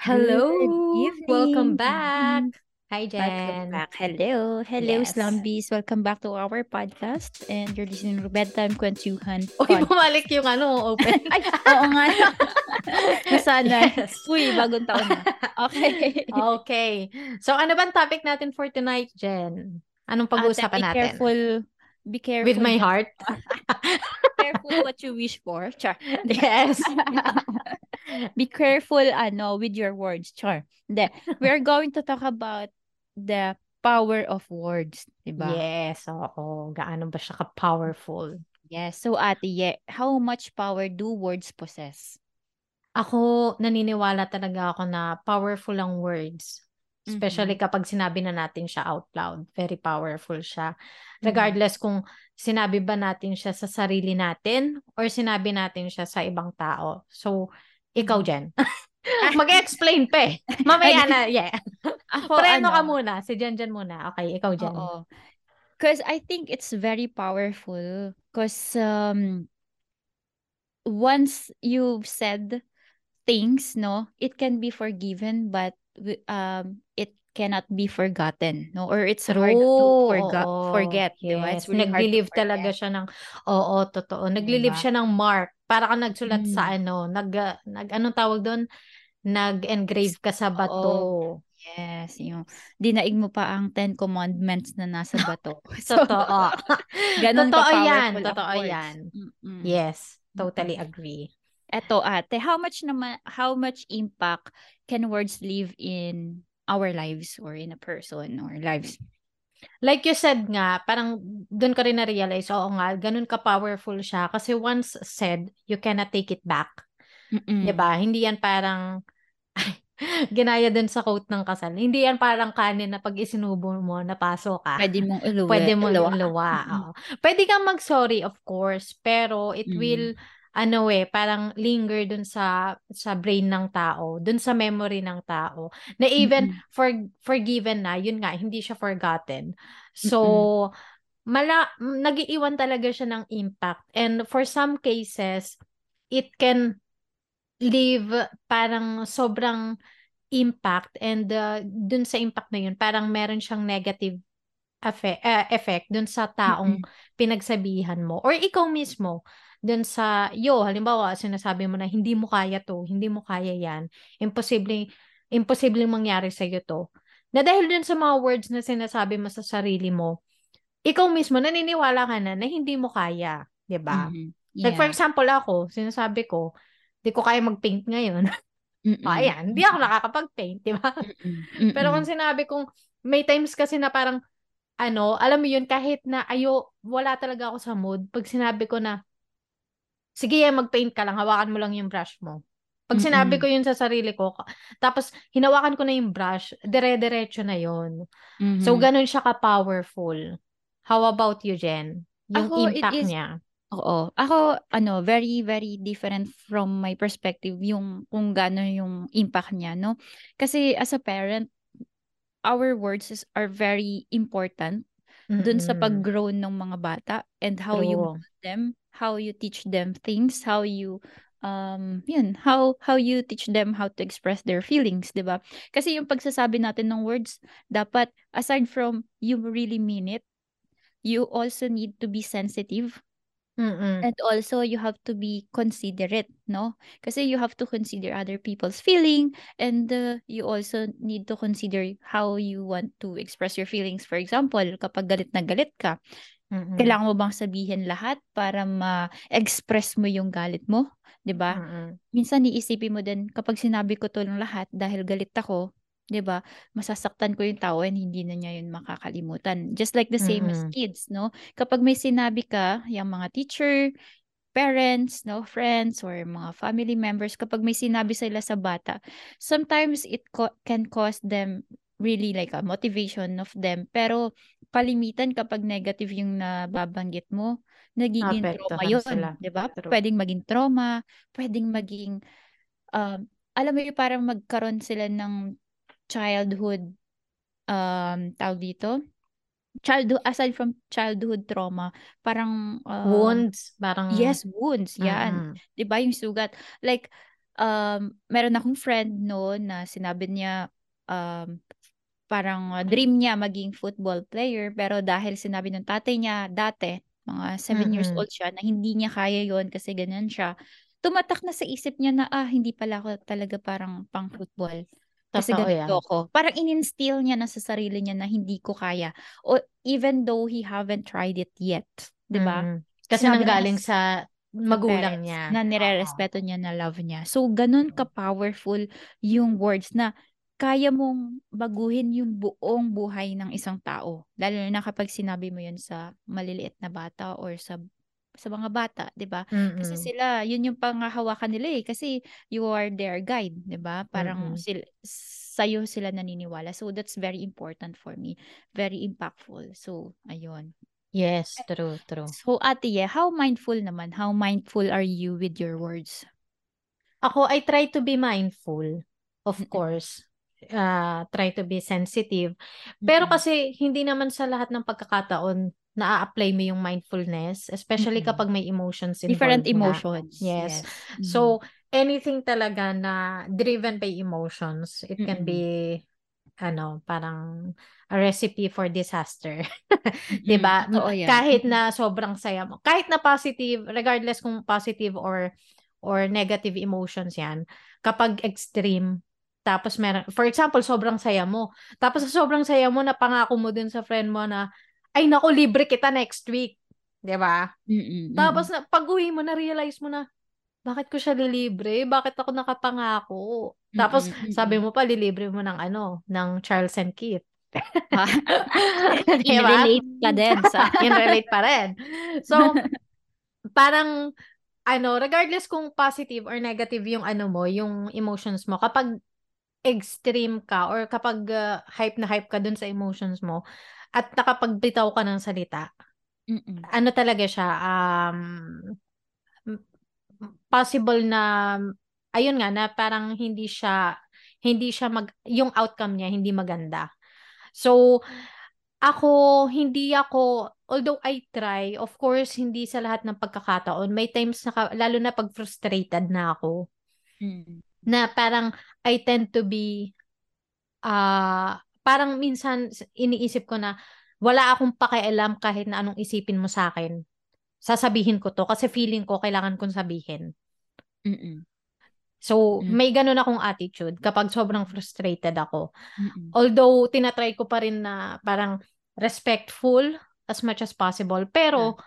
Hello! Good Welcome back! Hi, Welcome Jen. back. Hello. Hello, Yes. Slumbies. Welcome back to our podcast. And you're listening to Bedtime Kwentuhan Uy, bumalik yung ano, open. Ay, oo nga. Nasanay. Yes. Uy, bagong taon na. Okay. Okay. So, ano bang topic natin for tonight, Jen? Anong pag-uusapan Ate, be natin? careful. Be careful. With my heart? careful what you wish for. Char. yes. Be careful, ano, with your words. Char. Hindi. We're going to talk about the power of words. Diba? Yes, oo. Gaano ba siya ka-powerful? Yes. So, ate, yeah, how much power do words possess? Ako, naniniwala talaga ako na powerful ang words. Especially Mhm. kapag sinabi na natin siya out loud. Very powerful siya. Mhm. Regardless kung sinabi ba natin siya sa sarili natin or sinabi natin siya sa ibang tao. So, ikaw. Jen. Mag-explain pa eh. Mamaya na, yeah. Ako, Preno ka ano, muna. Si Jen Jen muna. Okay, ikaw, Jen. oo. Because I think it's very powerful. Because um, once you've said things, no, it can be forgiven, but um, it cannot be forgotten, no? Or it's hard to True, forga- oo. forget? Yes, It's really hard to nagli-leave talaga siya ng, oo, totoo. Nagli-leave Diba? siya ng mark. Para ka nagsulat Mm. sa ano, nag, nag, anong tawag doon? Nag-engrave ka sa bato. Yes, yung dinaig mo pa ang Ten Commandments na nasa bato. So, Totoo. ganun Totoo yan. Totoo yan. Mm-mm. Yes, totally agree. Eto ate, how much naman, how much impact can words leave in our lives or in a person or lives? Like you said nga, parang doon ko rin na-realize, oo nga, ganun ka-powerful siya. Kasi once said, you cannot take it back. Mm-mm. 'Di ba? Hindi yan parang ginaya din sa quote ng kasal. Hindi yan parang kanin na pag isinubo mo, napaso ka. Pwede mong iluwi. Pwede mo iluwa. iluwa. Mm-mm. oo. Pwede kang mag-sorry, of course, pero it Mm. will, ano eh, parang linger dun sa sa brain ng tao, dun sa memory ng tao. Na even Mm-mm. for forgiven na, yun nga, hindi siya forgotten. So, Mm-mm. mala nagiiwan talaga siya ng impact. And for some cases, it can leave parang sobrang impact and uh, dun sa impact na yun, parang meron siyang negative effect, effect dun sa taong Mm-mm. pinagsabihan mo. Or ikaw mismo, dun sa, yo, halimbawa, sinasabi mo na hindi mo kaya to, hindi mo kaya yan, imposible, imposible mangyari sa'yo to. Na dahil dun sa mga words na sinasabi mo sa sarili mo, ikaw mismo naniniwala ka na na hindi mo kaya, 'di ba? Mhm. Like for Yeah. example ako, sinasabi ko, di ko kaya mag-paint ngayon. Mm-mm. O ayan, hindi ako nakakapag-paint, 'di ba? Mm-mm. Pero kung sinabi kong may times kasi na parang ano, alam mo yun, kahit na ayo, wala talaga ako sa mood, pag sinabi ko na, sige, mag-paint ka lang, hawakan mo lang yung brush mo. Pag sinabi Mm-mm. ko yun sa sarili ko, tapos hinawakan ko na yung brush, dire-diretso na yun. So, Mhm. ganun siya ka-powerful. How about you, Jen? Yung Ako, impact is niya. Oo. Ako, ano, very, very different from my perspective yung kung gaano yung impact niya, no? Kasi as a parent, our words is, are very important dun sa pag-grow ng mga bata and how you True. mold them, how you teach them things, how you um yun how how you teach them how to express their feelings 'di ba kasi yung pagsasabi natin ng words dapat aside from you really mean it you also need to be sensitive Mm-mm. And also, you have to be considerate, no? Kasi you have to consider other people's feeling and uh, you also need to consider how you want to express your feelings. For example, kapag galit na galit ka, Mm-mm. kailangan mo bang sabihin lahat para ma-express mo yung galit mo? 'Di ba? Minsan iisipin mo din, kapag sinabi ko to ng lahat dahil galit ako, 'di ba? Masasaktan ko yung tao and hindi na niya yun makakalimutan. Just like the same as Mm-mm. kids, no? Kapag may sinabi ka, yung mga teacher, parents, no, friends, or mga family members, kapag may sinabi sila sa bata, sometimes it co- can cause them really like a motivation of them. Pero kalimitan kapag negative yung nababanggit mo, nagiging trauma Naapektuhan yun, sila. 'di ba? True. Pwedeng maging trauma, pwedeng maging um, alam mo yung parang magkaroon sila ng childhood um tawag dito childhood aside from childhood trauma parang um, Wounds, parang, yes wounds yan Mm-mm. 'di ba yung sugat like um, meron akong friend no na sinabi niya um, parang uh, dream niya maging football player pero dahil sinabi ng tatay niya dati mga 7 years Mm-mm. old siya na hindi niya kaya yon kasi ganyan siya tumatak na sa isip niya na ah hindi pala ako talaga parang pang football kasi Totoo ganito yan. ako parang in-instill niya na sa sarili niya na hindi ko kaya o even though he haven't tried it yet 'di ba Mm-mm. Kasi Sinabi nanggaling niya sa magulang parents niya. na nire-respeto niya na love niya. So, ganun ka-powerful yung words na kaya mong baguhin yung buong buhay ng isang tao. Lalo na kapag sinabi mo yun sa maliliit na bata or sa sa mga bata, 'di ba? Kasi sila, yun yung pangahawakan nila eh kasi you are their guide, 'di ba? Parang Mm-mm. sil sa'yo sila naniniwala. So that's very important for me. Very impactful. So, ayun. Yes, true, true. So, Ate Ye, how mindful naman? How mindful are you with your words? Ako, I try to be mindful, of course. Uh, try to be sensitive. Pero Mm-mm. kasi hindi naman sa lahat ng pagkakataon na-apply mo yung mindfulness, especially Mm-mm. kapag may emotions Different involved nga. emotions. Yes. Yes. So, anything talaga na driven by emotions, it can Mm-mm. be ano, parang a recipe for disaster. 'Di ba? Totoo yan. Kahit Mm-mm. na sobrang saya mo, kahit na positive, regardless kung positive or or negative emotions 'yan, kapag extreme, tapos meron, for example, sobrang saya mo. Tapos sa sobrang saya mo, napangako mo dun sa friend mo na, ay naku, libre kita next week. 'Di ba? Mm-mm. Tapos na, pag-uwi mo, na-realize mo na, bakit ko siya lilibre? Bakit ako nakapangako? Tapos Mm-mm. sabi Mm-mm. mo pa, lilibre mo ng ano, ng Charles and Keith. Ha? Di ba? In-relate ka din sa... In-relate pa rin. So, parang, ano, regardless kung positive or negative yung ano mo, yung emotions mo, kapag extreme ka or kapag uh, hype na hype ka dun sa emotions mo at nakapagbitaw ka ng salita, Mm-mm. ano talaga siya, um, possible na, ayun nga, na parang hindi siya, hindi siya mag, yung outcome niya hindi maganda. So, ako, hindi ako, although I try, of course, hindi sa lahat ng pagkakataon, may times na, lalo na pag frustrated na ako, Mm. Na parang I tend to be, ah, uh, parang minsan iniisip ko na, wala akong pakialam kahit na anong isipin mo sa akin. Sasabihin ko to kasi feeling ko kailangan kong sabihin. Mm-mm. So, Mm. may ganun akong attitude kapag sobrang frustrated ako. Mm-mm. Although, tinatry ko pa rin na parang respectful as much as possible. Pero,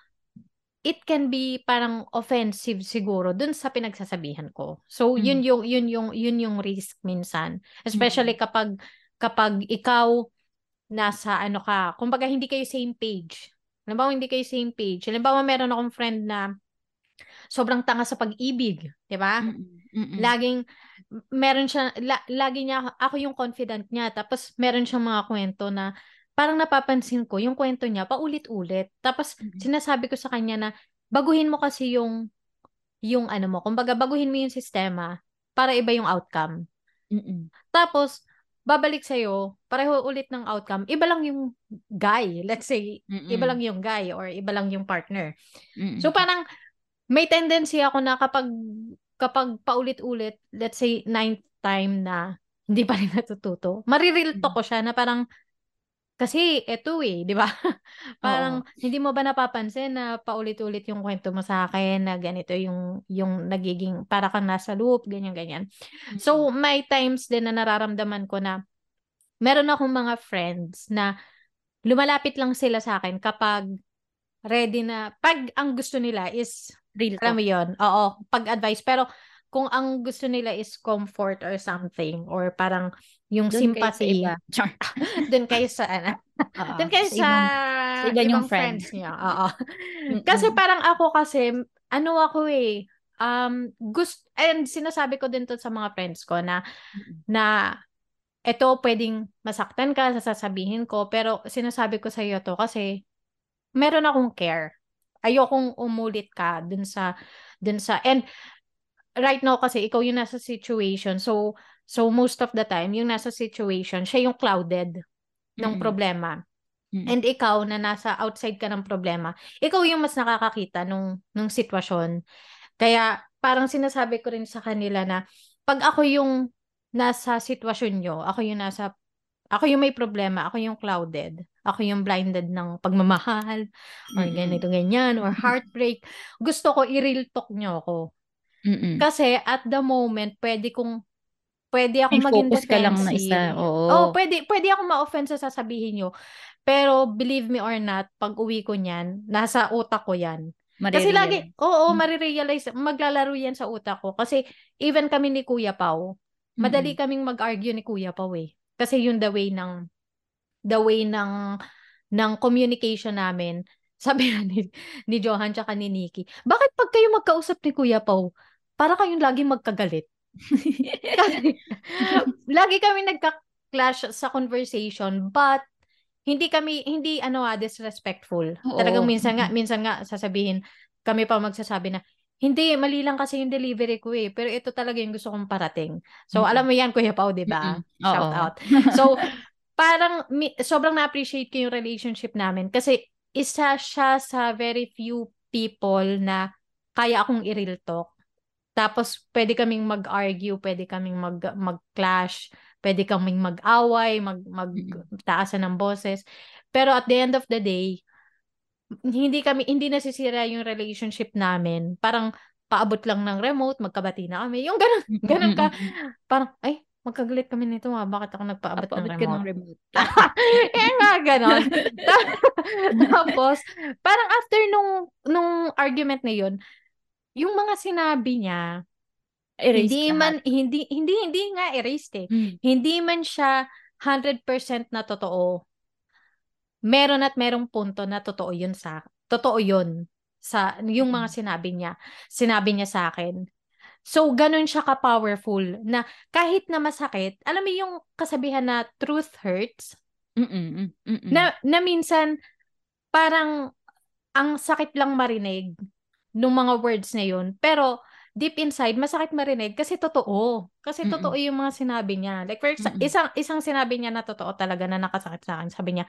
it can be parang offensive siguro dun sa pinagsasabihan ko. So, yun Mm. yung, yun yung, yun yung risk minsan. Especially kapag, kapag ikaw nasa ano ka, kumbaga hindi kayo same page. Halimbawa, hindi kayo same page. Halimbawa, meron akong friend na sobrang tanga sa pag-ibig, 'di ba? Laging meron siya la, lagi niya ako yung confident niya tapos meron siyang mga kwento na parang napapansin ko yung kwento niya paulit-ulit. Tapos Mm-mm. sinasabi ko sa kanya na baguhin mo kasi yung yung ano mo, kumbaga baguhin mo yung sistema para iba yung outcome. Mm-mm. Tapos babalik sa'yo, pareho ulit ng outcome, iba lang yung guy. Let's say, Mm-mm. iba lang yung guy or iba lang yung partner. Mm-mm. So parang may tendency ako na kapag kapag paulit-ulit, let's say ninth time na hindi pa rin natututo, marireal talk ko siya na parang kasi eto eh, 'di ba? parang Oo. hindi mo ba napapansin na paulit-ulit yung kwento mo sa akin na ganito yung yung nagiging para kang nasa loop, ganyan ganyan. So may times din na nararamdaman ko na meron akong mga friends na lumalapit lang sila sa akin kapag ready na pag ang gusto nila is Real alam talk. mo 'yon. Oo, pag-advise pero kung ang gusto nila is comfort or something or parang yung Doon kayo sa sympathy iba. Char. doon kayo sa ano Oo. doon kayo Sa sa, ibang- sa iba ibang niyong friend. friends niya. Oo. Kasi parang ako kasi ano ako eh um gusto and sinasabi ko din to sa mga friends ko na na eto pwedeng masaktan ka sa sasabihin ko pero sinasabi ko sa iyo to kasi meron akong care. Ayokong umulit ka dun sa dun sa and right now kasi ikaw yung nasa situation so so most of the time yung nasa situation siya yung clouded ng Mm-mm. problema. Mm-mm. And ikaw na nasa outside ka ng problema, ikaw yung mas nakakakita nung nung sitwasyon. Kaya parang sinasabi ko rin sa kanila na pag ako yung nasa sitwasyon nyo, ako yung nasa ako yung may problema, ako yung clouded, ako yung blinded ng pagmamahal, or ganito, ganyan, or heartbreak. Gusto ko i-real talk nyo ako. Mm-mm. Kasi at the moment, pwede kong, pwede ako maging focus ka lang na defensive. isa. Oo. Oh, pwede, pwede ako ma-offend sa sasabihin nyo. Pero believe me or not, pag uwi ko niyan, nasa utak ko yan. Kasi lagi, oo, Mm. marirealize, maglalaro yan sa utak ko. Kasi even kami ni Kuya Pau, madali kaming mag-argue ni Kuya Pau eh. Kasi yung the way ng, the way ng, ng communication namin, sabi ni, ni Johan tsaka ni Nikki, bakit pag kayo magkausap ni Kuya Pau, para kayong laging magkagalit? Kasi, lagi kami nagka-clash sa conversation, but hindi kami hindi ano ah disrespectful. Oo. Talagang minsan nga minsan nga sasabihin kami pa magsasabi na hindi mali lang kasi yung delivery ko eh pero ito talaga yung gusto kong parating. So Mm-mm. alam mo yan Kuya Pao, 'di ba? Mm-mm. Shout out. So parang mi- sobrang na-appreciate ko yung relationship namin kasi isa siya sa very few people na kaya akong i-real talk. Tapos pwede kaming mag-argue, pwede kaming mag mag-clash, pwede kaming mag-away, mag magtaasan ng boses. Pero at the end of the day, hindi kami hindi nasisira yung relationship namin. Parang paabot lang ng remote, magkabati na kami. Yung ganun, ganun ka. Parang ay, magkagalit kami nito ah. Bakit ako nagpaabot ng remote? ka ng remote. eh nga, ganon. Tapos, parang after nung, nung argument na yun, yung mga sinabi niya, Erase hindi lahat. man, hindi, hindi, hindi nga erased eh. Mm. Hindi man siya 100% na totoo. Meron at merong punto na totoo yun sa, totoo yun sa, yung mga sinabi niya, sinabi niya sa akin. So, ganun siya ka-powerful na kahit na masakit, alam mo yung kasabihan na truth hurts, Mm-mm. Mm-mm. na, na minsan, parang, ang sakit lang marinig nung mga words na yun. Pero, deep inside, masakit marinig kasi totoo. Kasi Mm-mm. totoo yung mga sinabi niya. Like, for exa- isang, isang sinabi niya na totoo talaga na nakasakit sa akin. Sabi niya,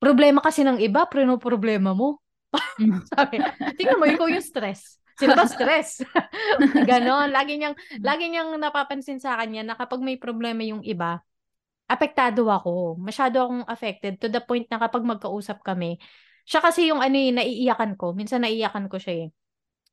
problema kasi ng iba, pero problema mo. Mm. Sabi, tingnan mo, ikaw yung stress. Sino ba stress? Ganon. Lagi niyang, lagi niyang napapansin sa kanya na kapag may problema yung iba, apektado ako. Masyado akong affected to the point na kapag magkausap kami, siya kasi yung ano eh, naiiyakan ko. Minsan naiiyakan ko siya eh.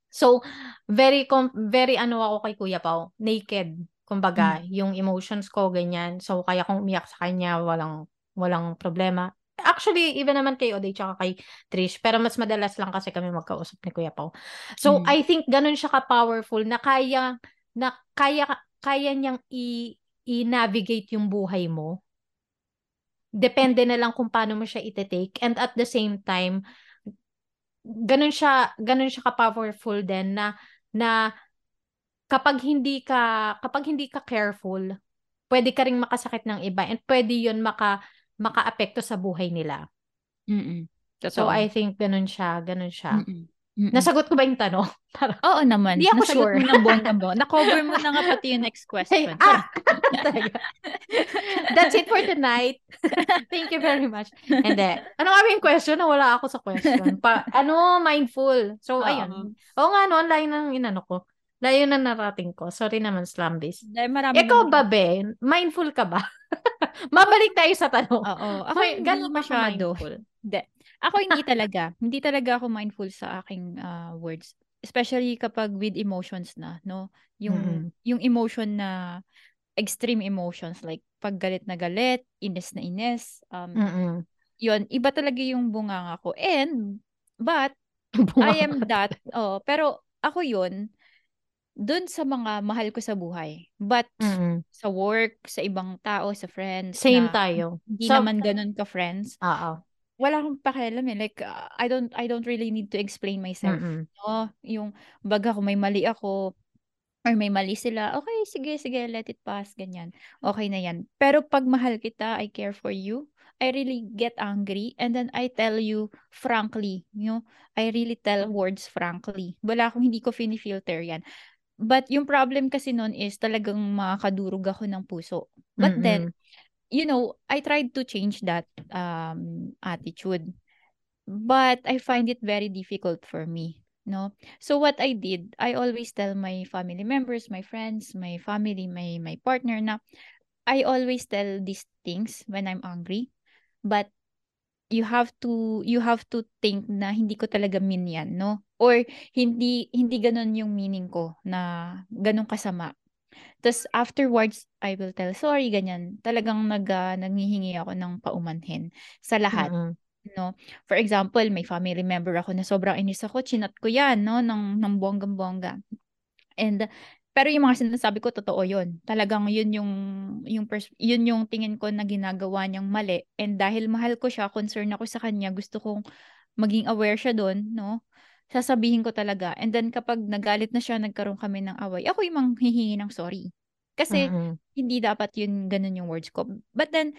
So, very, com- very ano ako kay Kuya Pao, naked. Kumbaga, yung emotions ko, ganyan. So, kaya kong umiyak sa kanya, walang, walang problema. Actually, even naman kay Oday tsaka kay Trish, pero mas madalas lang kasi kami magkausap ni Kuya Pao. So, Mm. I think ganun siya ka-powerful na kaya, na kaya, kaya niyang i- i-navigate yung buhay mo. Depende na lang kung paano mo siya ite-take. And at the same time, ganun siya, ganun siya ka-powerful din na, na kapag hindi ka, kapag hindi ka careful, pwede ka ring makasakit ng iba and pwede yun maka, maka-apekto sa buhay nila. Mm-mm. So. I think ganun siya, ganun siya. Mm-mm. Mm-mm. Nasagot ko ba yung tanong? Oo naman. Hindi ako Nasagot sure. mo ng bonggang Na-cover mo na nga pati yung next question. ah! Talaga. That's it for tonight. Thank you very much. And then, ano nga yung question? Nawala ako sa question. Pa, ano, mindful. So, Oo. ayun. Oo nga, no, layo ng inano ko. Layo na narating ko. Sorry naman, Slambis. Ikaw ba, Ben? Mindful ka ba? Mabalik tayo sa tanong. Oo. Ako May- ganun masyado. mindful? Hindi. Ako hindi talaga. hindi talaga ako mindful sa aking ah, words. Especially kapag with emotions na, no? Yung Mm-mm. yung emotion na extreme emotions like pag galit na galit, inis na inis, um Mm-mm. yun, iba talaga yung bunganga ko. And but I am that. Oh, pero ako yun dun sa mga mahal ko sa buhay. But Mm-mm. sa work, sa ibang tao, sa friends Same na tayo. hindi So- naman ganun ka friends. Oo. Wala akong pakialam eh. Like uh, I don't I don't really need to explain myself. Mm-mm. No, yung baga kung may mali ako or may mali sila, okay, sige, sige, let it pass, ganyan. Okay na yan. Pero pag mahal kita, I care for you, I really get angry and then I tell you frankly, you know, I really tell words frankly. Wala akong hindi ko fini-filter yan. But yung problem kasi nun is talagang makakadurog ako ng puso. But then, you know, I tried to change that um attitude. But I find it very difficult for me. no so what i did i always tell my family members my friends my family my my partner na i always tell these things when i'm angry but you have to you have to think na hindi ko talaga mean yan no or hindi hindi ganun yung meaning ko na ganun kasama tapos afterwards, I will tell, sorry, ganyan. Talagang nag, uh, nanghihingi ako ng paumanhin sa lahat. Mm-hmm. No? For example, may family member ako na sobrang inis ako, chinat ko yan, no? Ng, ng bonggang-bongga. And, pero yung mga sinasabi ko, totoo yun. Talagang yun yung, yung, pers- yun yung tingin ko na ginagawa niyang mali. And dahil mahal ko siya, concern ako sa kanya, gusto kong maging aware siya doon, no? Sasabihin ko talaga. And then kapag nagalit na siya, nagkaroon kami ng away, ako yung manghihingi ng sorry. Kasi mm-hmm. hindi dapat yun ganun yung words ko. But then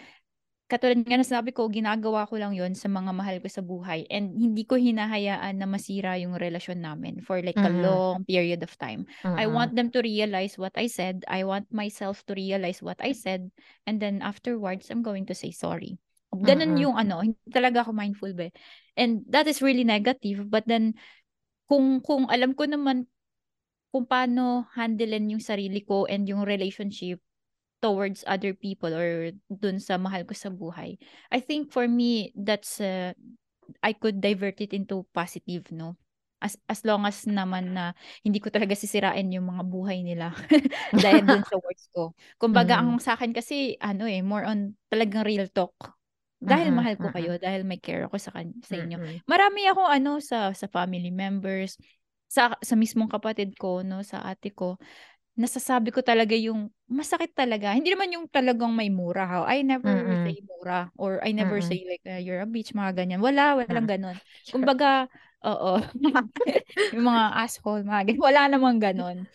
katulad nga na sabi ko, ginagawa ko lang yon sa mga mahal ko sa buhay and hindi ko hinahayaan na masira yung relasyon namin for like mm-hmm. a long period of time. Mm-hmm. I want them to realize what I said. I want myself to realize what I said and then afterwards I'm going to say sorry. Ganun mm-hmm. yung ano, hindi talaga ako mindful be. And that is really negative but then kung kung alam ko naman kung paano handlein yung sarili ko and yung relationship towards other people or dun sa mahal ko sa buhay. I think for me that's uh, I could divert it into positive, no? As as long as naman na hindi ko talaga sisirain yung mga buhay nila dahil dun sa words ko. Kumbaga mm. ang sa akin kasi ano eh more on talagang real talk. Dahil mm-hmm, mahal ko mm-hmm. kayo, dahil may care ako sa kan sa inyo. Mm-hmm. Marami ako ano sa sa family members, sa sa mismong kapatid ko, no, sa ate ko nasasabi ko talaga yung masakit talaga. Hindi naman yung talagang may mura. How I never Mm-mm. say mura or I never Mm-mm. say like uh, you're a bitch mga ganyan. Wala, walang mm. ganon. Kumbaga, oo. yung mga asshole, mga ganyan. Wala namang ganon.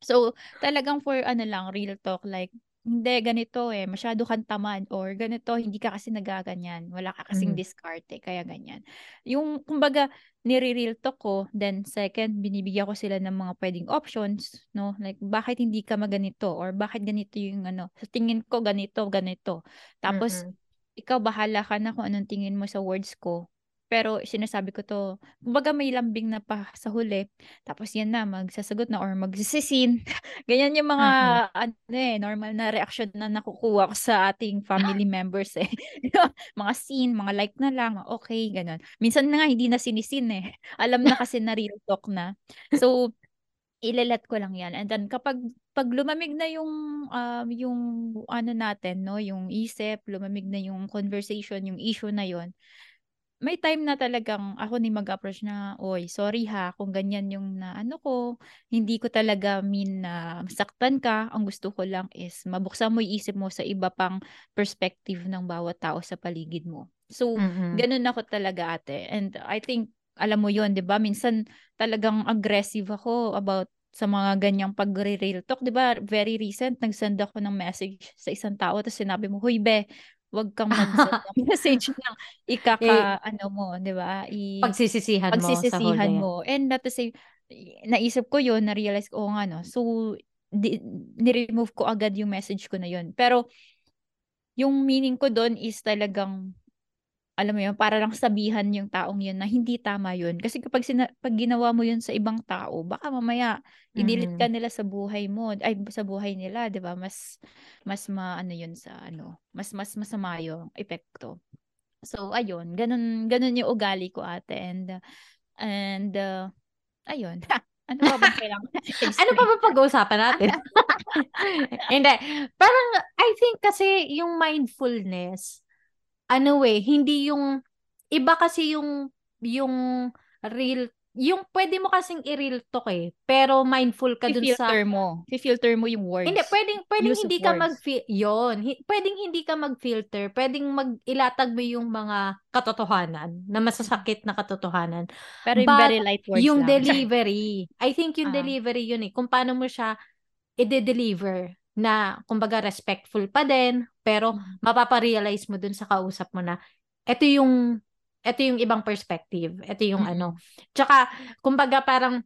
So, talagang for ano lang, real talk like hindi, ganito eh, masyado kang tamad or ganito, hindi ka kasi nagaganyan, wala ka kasing mm. diskarte, kaya ganyan. Yung, kumbaga, nire-real talk ko, then second, binibigyan ko sila ng mga pwedeng options, no? Like, bakit hindi ka maganito? Or bakit ganito yung ano, sa tingin ko ganito, ganito. Tapos, mm-hmm. ikaw bahala ka na kung anong tingin mo sa words ko. Pero sinasabi ko to, kumbaga may lambing na pa sa huli, tapos yan na, magsasagot na or magsisisin. Ganyan yung mga, uh-huh. ano eh, normal na reaction na nakukuha ko sa ating family members eh. mga scene, mga like na lang, okay, ganun. Minsan na nga, hindi na sinisin eh. Alam na kasi na real talk na. So, ilalat ko lang yan. And then kapag pag lumamig na yung um, yung ano natin, no, yung isip, lumamig na yung conversation, yung issue na yon may time na talagang ako ni mag-approach na, oy, sorry ha, kung ganyan yung na ano ko, hindi ko talaga mean na saktan ka. Ang gusto ko lang is mabuksan mo yung isip mo sa iba pang perspective ng bawat tao sa paligid mo. So, mm-hmm. ganun ako talaga ate. And I think, alam mo yon di ba? Minsan talagang aggressive ako about sa mga ganyang pagre-real talk, 'di ba? Very recent nag-send ako ng message sa isang tao tapos sinabi mo, "Hoy be, Wag kang mag-send ng message ng ikaka, eh, ano mo, di ba? I, pagsisisihan, pagsisisihan mo. mo. And that to say, naisip ko yun, na-realize ko, oh nga no. So, di, ni-remove ko agad yung message ko na yun. Pero, yung meaning ko doon is talagang alam mo yun, para lang sabihan yung taong yun na hindi tama yun. Kasi kapag sina- pag ginawa mo yun sa ibang tao, baka mamaya i-delete ka nila sa buhay mo, ay sa buhay nila, 'di ba? Mas mas maano yun sa ano, mas mas masama yung epekto. So ayun, ganun ganun yung ugali ko ate and and uh, ayun. Ano pa ba kailangan Ano pa ba pag-uusapan natin? Hindi. Parang, I think kasi yung mindfulness, ano eh, hindi yung, iba kasi yung, yung real, yung pwede mo kasing i-real talk eh, pero mindful ka dun sa... filter mo. I-filter mo yung words. Hindi, pwedeng, pwedeng Use hindi ka mag yon pwedeng hindi ka mag-filter, pwedeng mag-ilatag mo yung mga katotohanan, na masasakit na katotohanan. Pero yung But, very light words yung lang. delivery, I think yung ah. delivery yun eh, kung paano mo siya i-deliver na kumbaga respectful pa din pero mm. mapaparealize mo dun sa kausap mo na ito yung ito yung ibang perspective ito yung mm-hmm. ano. Tsaka kumbaga parang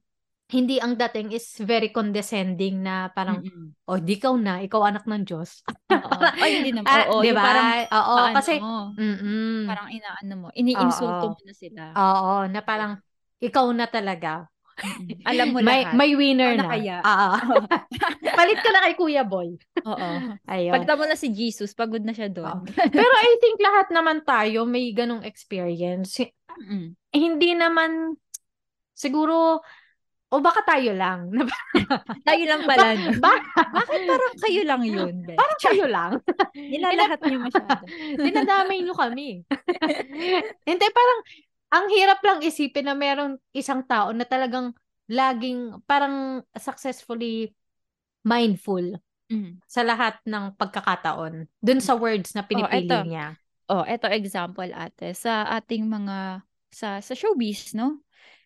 hindi ang dating is very condescending na parang mm-hmm. oh di ikaw na ikaw anak ng Diyos. Oo. Ay hindi naman. Ah, oo di ba? parang oo paano, kasi mm parang inaano mo iniinsulto mo na sila. Oo na parang ikaw na talaga. Mm-mm. Alam mo may, lahat. may winner Ano na. kaya? Ah. Palit ka na kay Kuya Boy. Oo. Ayun. Pagta mo na si Jesus, pagod na siya doon. Oo. Pero I think lahat naman tayo may ganong experience. Mm. Hindi naman, siguro, o baka tayo lang. Tayo lang pala. no? ba, Bakit parang kayo lang yun, Beth? parang tayo lang. Nilalahat niyo masyado. Dinadamay nyo kami. Hindi, parang, ang hirap lang isipin na merong isang tao na talagang laging, parang successfully mindful Mm. sa lahat ng pagkakataon dun sa words na pinipili eto. niya. Oh, eto example ate sa ating mga sa sa showbiz, no?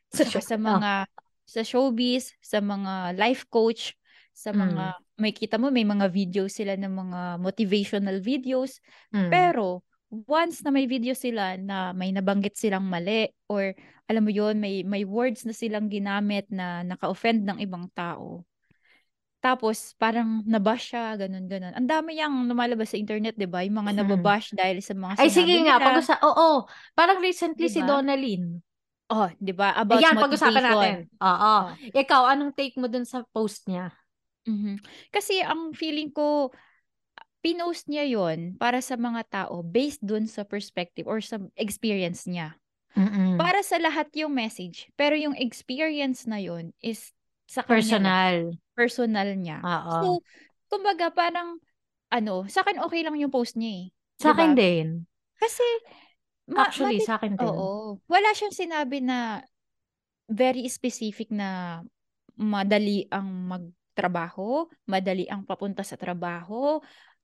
Sa show- sa mga sa showbiz, sa mga life coach, sa Mm. mga may kita mo may mga videos sila ng mga motivational videos, Mm. pero once na may video sila na may nabanggit silang mali or alam mo yon may may words na silang ginamit na naka-offend ng ibang tao. Tapos parang nabash siya, ganun ganun. Ang dami yang lumalabas sa internet, 'di ba? Yung mga nababash dahil sa mga Ay, sige nga, pag Oo, parang recently si Diba? Donalyn. Oh, 'di ba? About Ayan, pag-usapan natin. Oo. Oh. Ikaw, anong take mo dun sa post niya? Mhm. Kasi ang feeling ko pinost niya 'yon para sa mga tao based dun sa perspective or sa experience niya. Mm-mm. Para sa lahat yung message, pero yung experience na 'yon is sa kanya Personal. personal niya. Oo. So, kumbaga parang ano, sa akin okay lang yung post niya eh. sa 'Di akin din. Kasi ma- Actually, mati- sa akin din. Oo. Wala siyang sinabi na very specific na madali ang magtrabaho, madali ang papunta sa trabaho,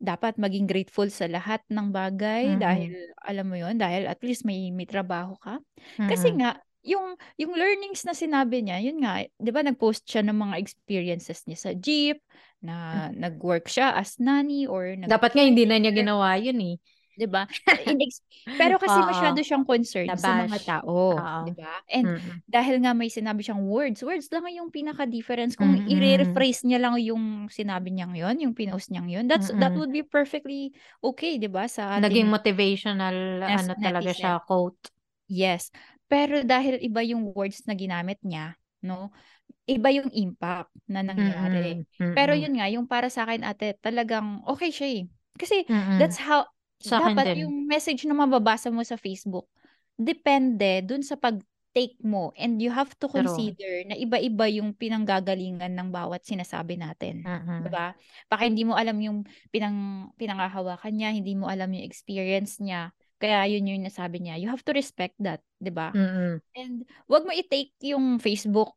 dapat maging grateful sa lahat ng bagay Mm-mm. dahil alam mo 'yon, dahil at least may may trabaho ka. Kasi Mm-mm. nga yung yung learnings na sinabi niya, yun nga, 'di ba nag-post siya ng mga experiences niya sa jeep, na nag-work siya as nanny or nag Dapat nga hindi na niya ginawa yun eh. 'Di ba? Pero kasi Oo. masyado siyang concerned sa mga tao, Oo. 'di ba? And Mm-mm. dahil nga may sinabi siyang words, words lang yung pinaka-difference. Kung Mm-mm. i-rephrase niya lang yung sinabi niyang yon, yung pinost niyang yon, that's that Mm-mm. would be perfectly okay, 'di ba? Sa Naging motivational, ano talaga netizen. siya, quote. yes. Pero dahil iba yung words na ginamit niya, no? Iba yung impact na nangyari. Mm-mm. Pero Mm-mm. yun nga, yung para sa akin ate, talagang okay siya eh. Kasi Mm-mm. that's how Sa dapat din. yung message na mababasa mo sa Facebook depende dun sa pag-take mo and you have to consider na iba-iba yung pinanggagalingan ng bawat sinasabi natin. Mm-mm. 'Di ba? Baka hindi mo alam yung pinang pinangahawakan niya, hindi mo alam yung experience niya. Kaya yun yung nasabi niya. You have to respect that, 'di ba? Mm-mm. And wag mo i-take yung Facebook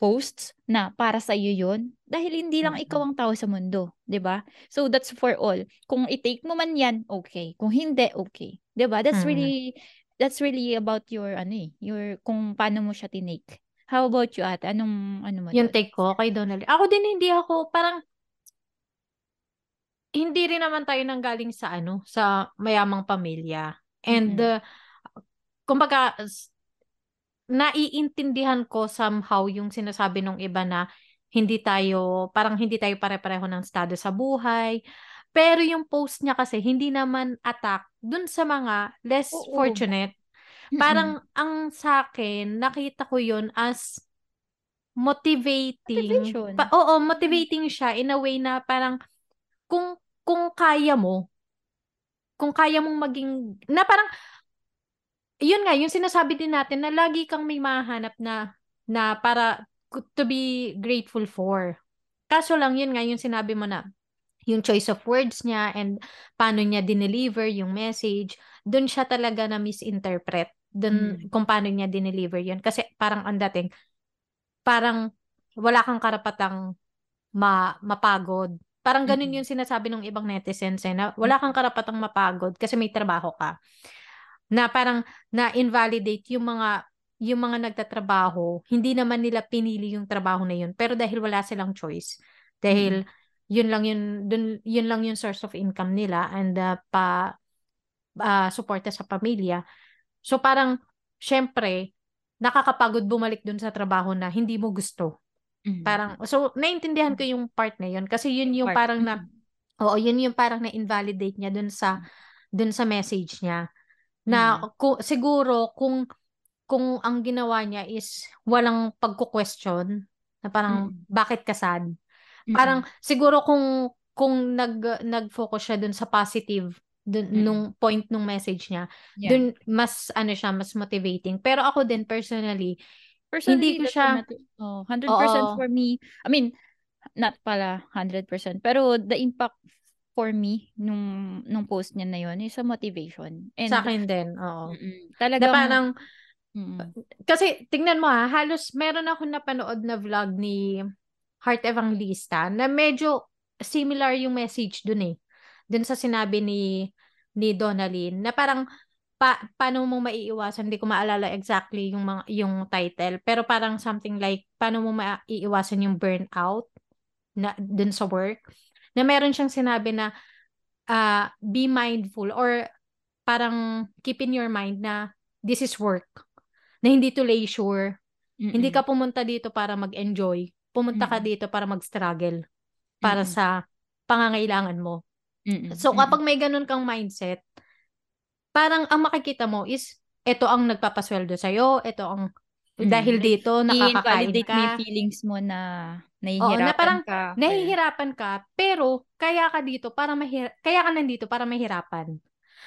posts na para sa iyo yun dahil hindi lang Mm-mm. ikaw ang tao sa mundo, 'di ba? So that's for all. Kung i-take mo man 'yan, okay. Kung hindi, okay. 'Di ba? That's Mm. really that's really about your ano eh, your kung paano mo siya tinake. How about you, Ate? Anong ano mo Yung doon? take ko kay Donald. Ako din hindi ako parang hindi rin naman tayo nanggaling sa ano, sa mayamang pamilya. And Mm-mm. uh, kumbaga naiintindihan ko somehow yung sinasabi ng iba na hindi tayo, parang hindi tayo pare-pareho ng estado sa buhay. Pero yung post niya kasi hindi naman attack dun sa mga less Oo. fortunate. Parang ang sa akin, nakita ko yun as motivating. Motivation. Pa- oo, motivating siya in a way na parang kung kung kaya mo, kung kaya mong maging, na parang, yun nga, yung sinasabi din natin na lagi kang may mahanap na, na para to be grateful for. Kaso lang, yun nga, yung sinabi mo na, yung choice of words niya and paano niya dineliver yung message, doon siya talaga na misinterpret. Doon, Mm. kung paano niya dineliver yun. Kasi parang ang dating, parang wala kang karapatang ma mapagod. Parang ganun yung sinasabi ng ibang netizens eh, na wala kang karapatang mapagod kasi may trabaho ka. Na parang na-invalidate yung mga yung mga nagtatrabaho, hindi naman nila pinili yung trabaho na yun, pero dahil wala silang choice. Dahil yun lang yun, dun, yun lang yung source of income nila and uh, pa uh, suporta sa pamilya. So parang syempre nakakapagod bumalik dun sa trabaho na hindi mo gusto. Mm. Parang, so, naintindihan ko yung part na yun. Kasi yun yung Part. parang na, oo, yun yung parang na-invalidate niya dun sa, dun sa message niya. Na, ku- siguro, kung, kung ang ginawa niya is walang pagko-question na parang Mm-mm. bakit ka sad? Mm-mm. Parang siguro kung kung nag nag-focus siya dun sa positive dun, Mm-mm. nung point nung message niya, Yeah. dun mas ano siya, mas motivating. Pero ako din personally, Personally, hindi ko siya- oh, 100% Oo. for me. I mean, not pala 100%, pero the impact for me nung nung post niya na yon is a motivation. And sa akin din, oo. Mm-mm. Na parang mm-mm. Kasi, tingnan mo ha, halos meron ako napanood na vlog ni Heart Evangelista na medyo similar yung message dun eh. Dun sa sinabi ni ni Donalyn na parang pa, paano mo maiiwasan, hindi ko maalala exactly yung mga, yung title, pero parang something like paano mo maiiwasan yung burnout na dun sa work. Na meron siyang sinabi na ah, be mindful or parang keep in your mind na this is work. Na hindi to leisure. Hindi Mm-mm. ka pumunta dito para mag-enjoy. Pumunta ka Mm-mm. dito para mag-struggle. Para Mm-mm. sa pangangailangan mo. Mm-mm. So, kapag may ganun kang mindset, parang ang makikita mo is, ito ang nagpapasweldo sa'yo, ito ang, Mm. dahil dito, nakakakain i-invalidate mo yung ka. feelings mo na Oo, nahihirapan na parang ka. Nahihirapan ka, pero kaya ka dito para mahir kaya ka nandito para mahirapan.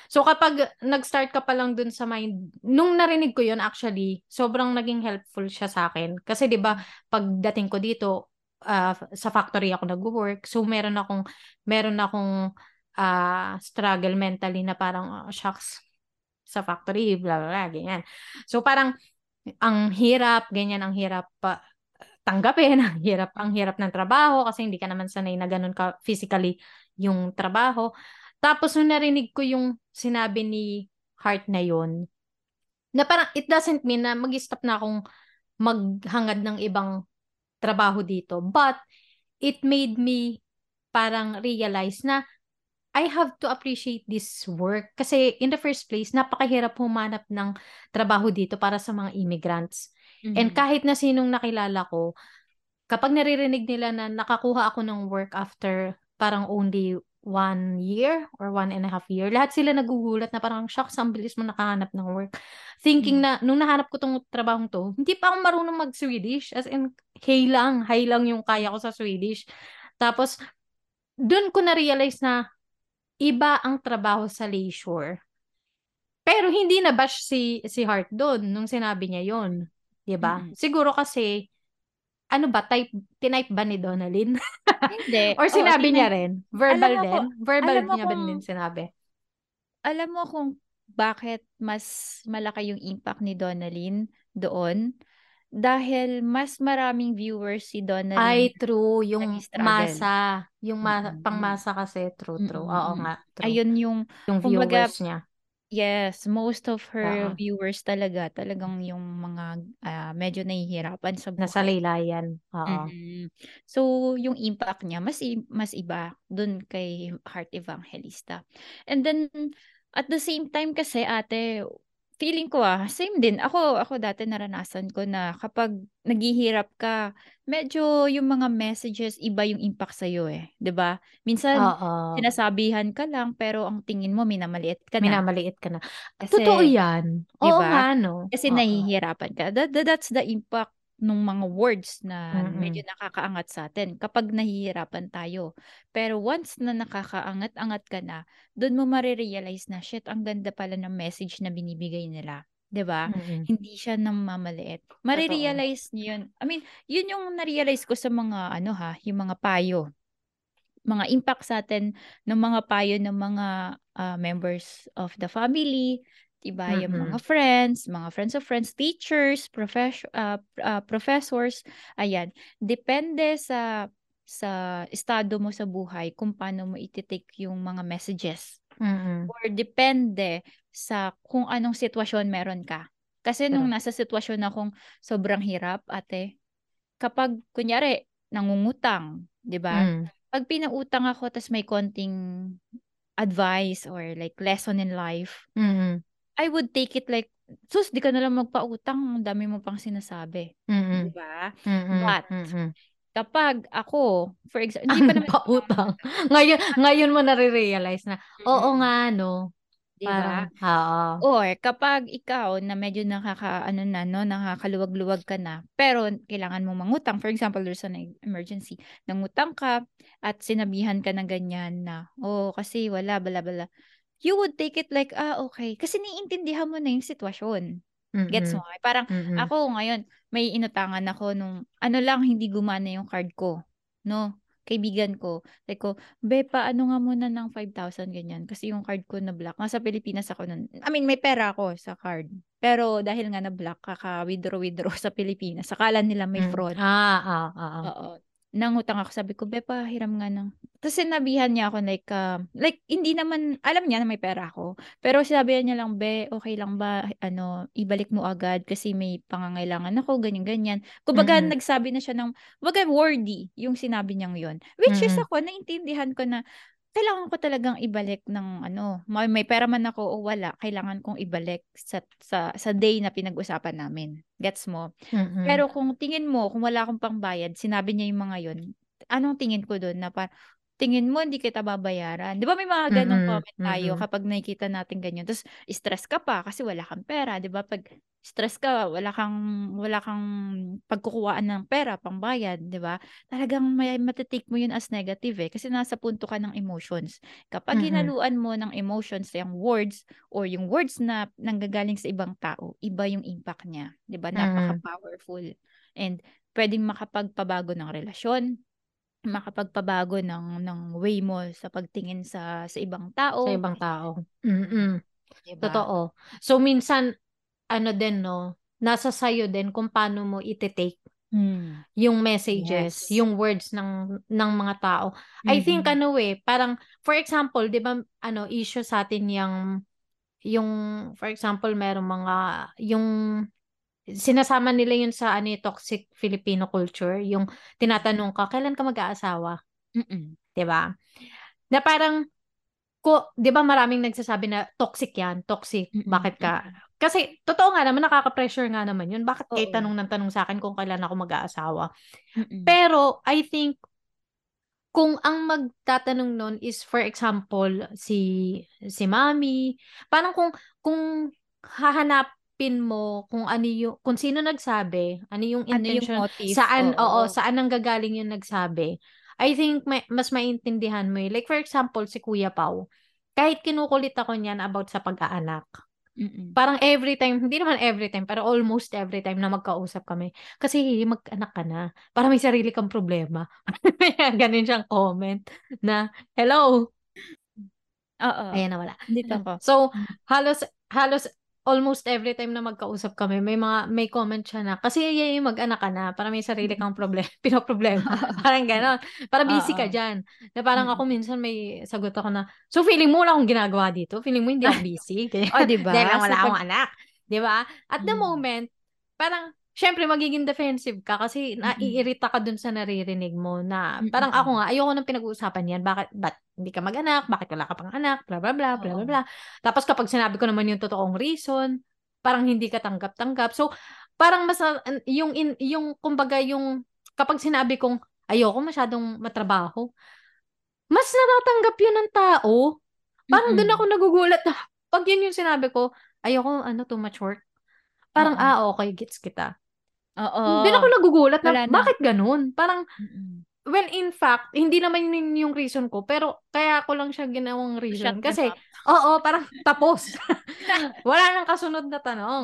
So kapag nag-start ka pa lang dun sa mind, nung narinig ko yun actually, sobrang naging helpful siya sa akin. Kasi 'di ba, pagdating ko dito, ah, sa factory ako nagwo-work. So meron akong meron akong ah, struggle mentally na parang oh, shucks sa factory, blah blah blah, ganyan. So parang ang hirap, ganyan ang hirap pa tanggapin, ang hirap, ang hirap ng trabaho kasi hindi ka naman sanay na ganun ka physically yung trabaho. Tapos nung narinig ko yung sinabi ni Heart na yun, na parang it doesn't mean na mag-stop na akong maghangad ng ibang trabaho dito. But it made me parang realize na I have to appreciate this work. Kasi in the first place, napakahirap humanap ng trabaho dito para sa mga immigrants. And Mhm. kahit na sinong nakilala ko, kapag naririnig nila na nakakuha ako ng work after parang only one year or one and a half year, lahat sila nagugulat na parang, shucks, ang bilis mo nakahanap ng work. Thinking Mm. na, nung nahanap ko tong trabahong to, hindi pa ako marunong mag-Swedish. As in, hey lang, hay lang yung kaya ko sa Swedish. Tapos, dun ko na-realize na iba ang trabaho sa leisure. Pero hindi na bash si si Hart doon nung sinabi niya yon, 'di ba? Mm-mm. Siguro kasi ano ba type tinype ba ni Donalyn? Hindi. Or Oo, sinabi tingnan- niya rin? Verbal din? Verbal alam mo niya ba kung- din sinabi? Alam mo kung bakit mas malaki yung impact ni Donalyn doon? Dahil mas maraming viewers si Donalyn. Ay, true. Yung masa. Yung ma- Mm-mm. pangmasa kasi. True, true. Oo Mm-mm. nga. True. Ayun yung, yung kumbaga, viewers niya. yes, most of Oo. her viewers talaga, talagang yung mga ah, medyo nahihirapan sa buhay. Nasa laylayan. Oo. Mm-mm. So, yung impact niya, mas, i- mas iba dun kay Heart Evangelista. And then, at the same time kasi ate, feeling ko ah, same din. Ako, ako dati naranasan ko na kapag naghihirap ka, medyo yung mga messages, iba yung impact sa'yo eh. ba Minsan, Oo. sinasabihan ka lang, pero ang tingin mo, minamaliit ka na. Minamaliit ka na. Kasi, Totoo yan. Oo Diba? nga, no? kasi Oo. nahihirapan ka. That, that- that's the impact ng mga words na Mm-mm. medyo nakakaangat sa atin kapag nahihirapan tayo. Pero once na nakakaangat-angat ka na, doon mo marirealize na, shit, ang ganda pala ng message na binibigay nila. 'Di ba? Mm-mm. Hindi siya namamaliit. Marirealize niyo yun. I mean, yun yung narealize ko sa mga, ano ha, yung mga payo. Mga impact sa atin ng mga payo ng mga ah, members of the family, diba? Yung Mm-mm. mga friends, mga friends of friends, teachers, profes- ah, ah, professors, ayan. Depende sa sa estado mo sa buhay kung paano mo iti-take yung mga messages Mm-mm. or depende sa kung anong sitwasyon meron ka. Kasi nung nasa sitwasyon akong sobrang hirap, ate, kapag kunyari nangungutang, 'di ba? Mm. Pag pinautang ako tas may konting advice or like lesson in life, Mm-mm. I would take it like, sus, di ka na lang magpautang, ang dami mo pang sinasabi. Mm-mm. 'Di ba? Mm-mm. But, Mm-mm. Kapag ako, for example, hindi pa naman pautang. ngayon, ngayon mo nare-realize na, oo Mm-mm. nga, no. 'Di ba? Oo. Or kapag ikaw na medyo nakaka-ano na 'no, nakakaluwag-luwag ka na, pero kailangan mong mangutang, for example, there's an emergency, nangutang ka at sinabihan ka ng ganyan na, "Oh, kasi wala bla bla." You would take it like, "Ah, okey." Kasi naiintindihan mo na yung sitwasyon. Gets Mm. mo? Parang Mm. ako ngayon, may inutangan ako nung ano lang, hindi gumana yung card ko 'no, kaibigan ko. Sabi ko, "Be, paano nga muna ng 5,000 ganyan, kasi yung card ko na-block." Nasa Pilipinas ako nun. I mean, may pera ako sa card, pero dahil nga na-block, kaka-withdraw-withdraw sa Pilipinas, akala nila may Hmm. fraud. Ah, ah, oo. Oo. Nangutang ako, sabi ko, "Be, pahiram nga ng" ta's sinabihan niya ako like, ah, like hindi naman alam niya na may pera ako, pero sinabihan niya lang, "Be, okey lang ba ano, ibalik mo agad kasi may pangangailangan ako," ganyan-ganyan. Kumbaga Mm. nagsabi na siya ng kumbaga wordy yung sinabi niyang yun. Which is Mm. ako naintindihan ko na kailangan ko talagang ibalik ng ano, may may pera man ako o wala, kailangan kong ibalik sa sa sa day na pinag-usapan namin, gets mo? Mm. Pero kung tingin mo kung wala akong pangbayad, sinabi niya yung mga yun, anong tingin ko dun na parang, tingin mo hindi kita babayaran? 'Di ba may mga ganong Mm, comment tayo mm. kapag nakikita natin ganyan, ta's stress ka pa kasi wala kang pera, 'di ba? 'Pag stress ka, wala kang wala kang pagkukuhaan ng pera, pambayad, 'di ba? Talagang may mate-take mo yun as negative, eh, kasi nasa punto ka ng emotions. Kapag Mm. hinaluan mo ng emotions yung words or yung words na nanggagaling sa ibang tao, iba yung impact niya, 'di ba? Napaka-powerful and puwedeng makapagpabago ng relasyon, makapagpabago ng ng way mo sa pagtingin sa sa ibang Sa tao. ibang tao. Mm. 'Di ba? Totoo. So minsan ano din 'no, nasa sa'yo din kung paano mo ite-take Hmm. yung messages, Yes. yung words ng ng mga tao. I think Mm. ano, eh, parang for example, 'di ba ano, issue sa'tin yang yung for example, merong mga yung sinasama nila yun sa ano, eh, toxic Filipino culture, yung tinatanong ka, "Kailan ka mag-aasawa?" Mm. 'Di ba? Na parang ko 'di ba maraming nagsasabi na toxic 'yan, toxic, bakit ka kasi totoo nga naman nakaka-pressure nga naman yun, bakit kayo Oo. tanong ng tanong sa'kin kung kailan ako mag-aasawa? Mm. Pero I think kung ang magtatanong nun is for example, si si mommy, parang kung kung hahanapin mo kung ano yu kung sino nagsabi, ano yung Ano yung intention, motive, saan oo, oo. saan nanggagaling yung nagsabi, I think may mas maintindihan mo, eh. Like for example, si Kuya Pao, kahit kinukulit ako niyan about sa pag-aanak, Mm. parang everytime, hindi naman everytime, pero almost everytime na magkausap kami, "Kasi mag-anak ka na, para may sarili kang problema." Gano'n siyang comment na, hello? Oo. Ayan, nawala. Nandito ako. So, Hmm. halos halos almost everytime na magkausap kami may mga may comment siya na, "Kasi mag-anak ka na para may sarili kang proble pinoproblema." Parang gano'n. Para busy ka Oo. diyan. Na parang Mm. ako minsan may sagot ako na, "So feeling mo wala akong ginagawa dito? Feeling mo hindi ako busy?" Ganyan. Oh, 'di ba? Dahil wala So, pag akong anak, 'di ba? At the Hmm. moment, parang siyempre magiging defensive ka kasi Mm. naiirita ka dun sa naririnig mo na parang Mm. ako nga, ayoko ng pinag-uusapan 'yan, bakit ba't hindi ka mag-anak, bakit wala ka pang anak, bla bla bla, bla bla bla. Tapos kapag sinabi ko naman yung totoong reason, parang hindi ka tanggap-tanggap. So, parang mas yung in yung kumbaga yung kapag sinabi kong ayoko masyadong matrabaho, mas natatanggap yun ng tao. Parang dun Mm. ako nagugulat na 'pag yun yung sinabi ko, "Ayoko ano, too much work." Parang, Oo. "Ah, okey, gets kita." Dun ako Oo. nagugulat na, na. bakit gano'n? Parang Mm. well, in fact, hindi naman yun yung reason ko, pero kaya ko lang siya ginawang shut reason them kasi oo, parang tapos. Wala ng kasunod na tanong,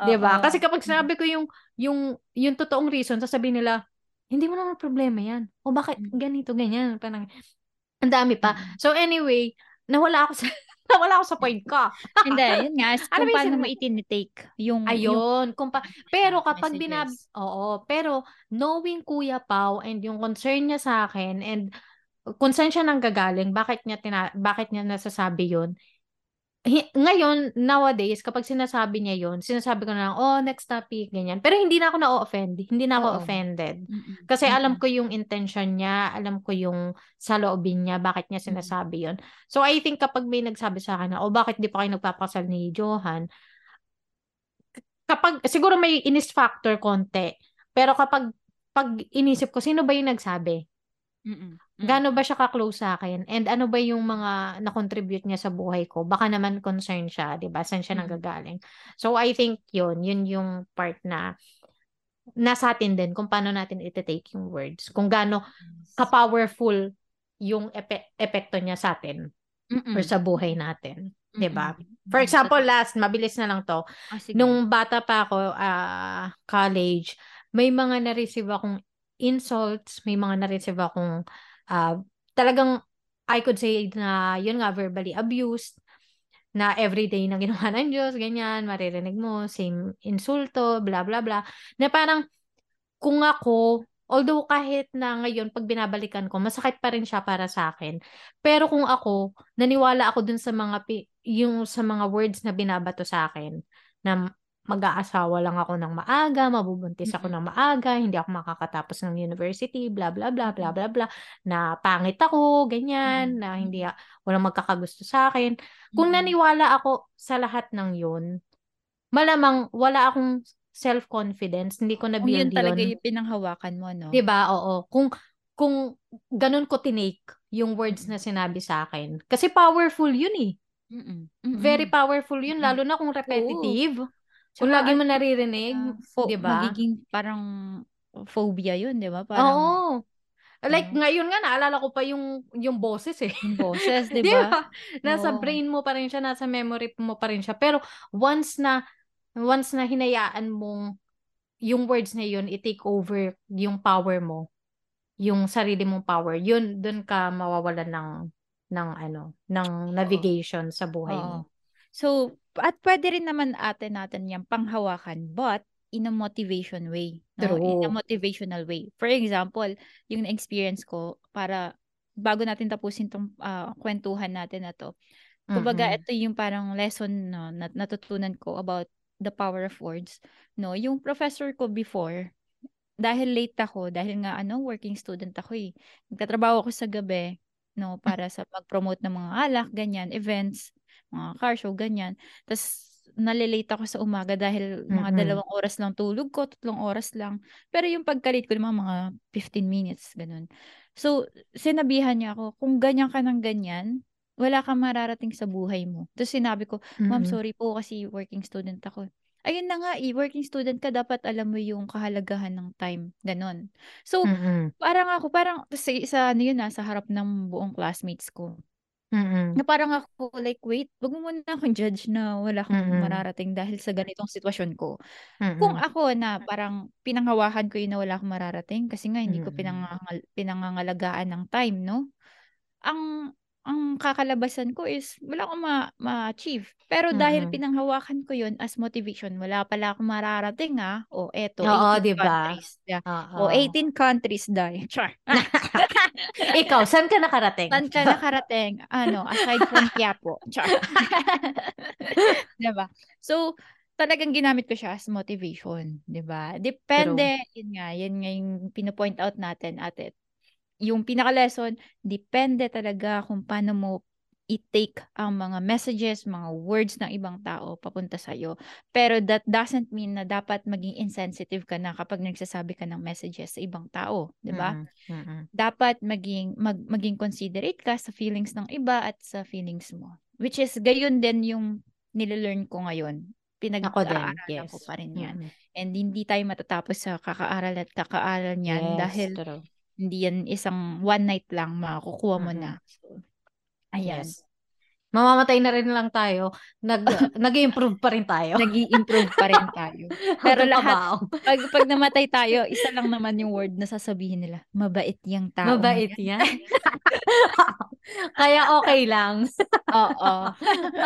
Oh, 'di ba? oo. Kasi kapag sinabi ko yung yung yung totoong reason, sasabihin nila, "Hindi mo naman problema 'yan." "O bakit ganito, ganyan?" Parang ang dami pa. So anyway, nawala ako sa nawala ako sa point ko. Hindi, yun nga, Ano kung yung paano mo itini-take yung yung Ayun, kung pa pero kapag binab oo, pero knowing Kuya Pao and yung concern niya sa'kin and kung saan siya nanggagaling, bakit niya tina bakit niya nasasabi yun, hi ngayon, nowadays, kapag sinasabi niya yun, sinasabi ko na lang, "Oh, next topic," ganyan. Pero hindi na ako na-o-offend, hindi na ako Oo. offended. Kasi alam Mm. ko yung intention niya, alam ko yung saloobin niya, bakit niya sinasabi yun. So, I think kapag may nagsabi sa'kin na, "Oh, bakit di pa kayo nagpapakasal ni Johan?" Kapag siguro may inis factor konti, pero kapag 'pag inisip ko, sino ba yung nagsabi? Mm. Gaano ba siya ka-close sa akin? And ano ba yung mga na-contribute niya sa buhay ko? Baka naman concern siya, 'di ba? Saan siya Mm. nanggagaling? So I think 'yun, 'yun yung part na nasa atin din kung paano natin ite-take yung words. Kung gaano ka-powerful yung epe- epekto niya sa atin Mm-mm. or sa buhay natin, 'di ba? For Mm, example, last, mabilis na lang 'to. Sige. Nung bata pa ako, ah, college, may mga na-receive akong insults, may mga na-receive akong ah, talagang I could say na yun nga verbally abused na everyday na ginawa ng Diyos, ganyan, maririnig mo, same insulto, bla bla bla. Na parang kung ako, although kahit na ngayon pag binabalikan ko, masakit pa rin siya para sa akin. Pero kung ako, naniwala ako dun sa mga yung sa mga words na binabato sa akin na mag-aasawa lang ako ng maaga, mabubuntis ako ng maaga, hindi ako makakatapos ng university, bla bla bla bla bla bla, na pangit ako, ganyan, na hindi walang magkakagusto sa akin. Kung naniwala ako sa lahat ng yun, malamang wala akong self-confidence, hindi ko Kung na-build yun talaga yun. yung pinanghawakan mo, no? 'Di ba? Oo. Kung kung ganun ko tinake yung words na sinabi sa akin. Kasi powerful yun eh. Mm-mm. Mm-mm. Very powerful yun, lalo na kung repetitive. Kung lagi mo ano, naririnig, ah, fo- 'di ba? Magiging parang phobia yun, di ba? Parang Oo. Like Oo. ngayon nga naalala ko pa yung yung boses eh. yung boses, di ba? ba? Nasa Oo. brain mo pa rin siya, nasa memory mo pa rin siya. Pero once na once na hinayaan mong yung words na yun, i-take over yung power mo, yung sarili mong power, yun, dun ka mawawalan ng, ng ano, ng navigation sa buhay Oo. mo. So, at pwede rin naman ate natin yung panghawakan, but in a motivation way. No? In a motivational way. For example, yung na-experience ko, para bago natin tapusin tong ah, kwentuhan natin na to, kumbaga Mm-mm. ito yung parang lesson no, na natutunan ko about the power of words. No, yung professor ko before, dahil late ako, dahil nga ano, working student ako eh. Nagtatrabaho ako sa gabi, no, para sa mag-promote ng mga alak, ganyan, events, mga car show, ganyan. Tapos nalilate ako sa umaga dahil mga Mm-mm. dalawang oras lang tulog ko, tatlong oras lang. Pero yung pagkalate ko naman mga 15 minutes, ganun. So, sinabihan niya ako, kung ganyan ka ng ganyan, wala kang mararating sa buhay mo. Tapos sinabi ko, Ma'am, Mm-mm. sorry po kasi working student ako. Ayun na nga, eh, working student ka, dapat alam mo yung kahalagahan ng time. Ganon. So, Mm-mm. parang ako, parang, sa, sa ano yun, nasa harap ng buong classmates ko. Mm-mm. Na parang ako, like, wait, wag mo muna akong judge na wala akong Mm-mm. mararating dahil sa ganitong sitwasyon ko. Kung Mm-mm. ako na parang pinanghawakan ko yun na wala akong mararating kasi nga hindi ko Mm-mm. pinangangal, pinangangalagaan ng time, no? Ang ang kakalabasan ko is wala akong ma- ma-achieve. Pero dahil Mm-mm. pinanghawakan ko yun as motivation, wala pala akong mararating ah. O eto, Oo, 18 di ba? countries. Yeah. Oo. O 18 countries dahil. Char. Ikaw, saan ka nakarating? Saan ka nakarating? Ano, aside from Quiapo. Char. diba? So, talagang ginamit ko siya as motivation, 'di ba? Depende, yun nga, yun nga yung pino-point out natin ate. Yung pinaka-lesson, depende talaga kung paano mo i-take ang mga messages, mga words ng ibang tao papunta sa iyo. Pero that doesn't mean na dapat maging insensitive ka na kapag nagsasabi ka ng messages sa ibang tao, 'di ba? Mm-mm. Mm-mm. dapat maging mag, maging considerate ka sa feelings ng iba at sa feelings mo. Which is gayon din yung nilelearn ko ngayon. Ako din, Pinag-aaralan ko yes. pa rin yan. Mm-mm. And hindi tayo matatapos sa kakaaral at kakaaral niyan Yes, dahil true. Hindi yan isang one night lang makukuha mo na. So, ayan. Yes. Mamamatay na rin lang tayo. Nag, nag-improve pa rin tayo. nag improve pa rin tayo. Pero lahat, pag, pag namatay tayo, isa lang naman yung word na sasabihin nila, mabait yung tao. Mabait yan. Kaya okay lang. Oo.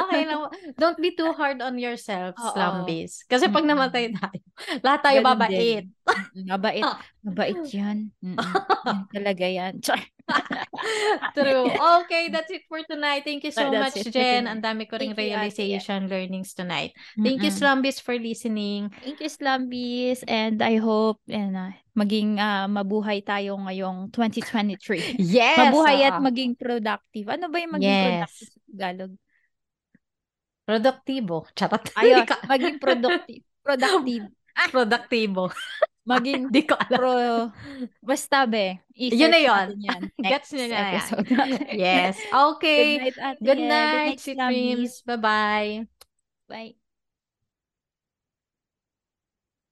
okay lang. Don't be too hard on yourself, Oo. slumbies. Kasi pag namatay tayo, lahat tayo Ganun. Mm, Mabait. Mabait yan. Mm-mm. Yan talaga yan. Char. True. Okay, that's it for tonight. Thank you so That's much, Jen. Ang dami ko ring Thank you, realization learnings tonight. Thank you, Mm-mm. Slumbies, for listening. Thank you, Slumbies. And I hope and, uh, maging ah, mabuhay tayo ngayong 2023. Yes! mabuhay at oo. maging productive. Ano ba yung maging Yes. productive sa Tagalog? Produktibo. Charot. Ayun, maging productive. Productive. Produktibo. Maging Di ko alam. pro, basta be, Yun na yun. yan Gets nyo na yan. Yes. Good Okay. night, ate. Good Good night, night, sweet dreams. Bye-bye. Bye.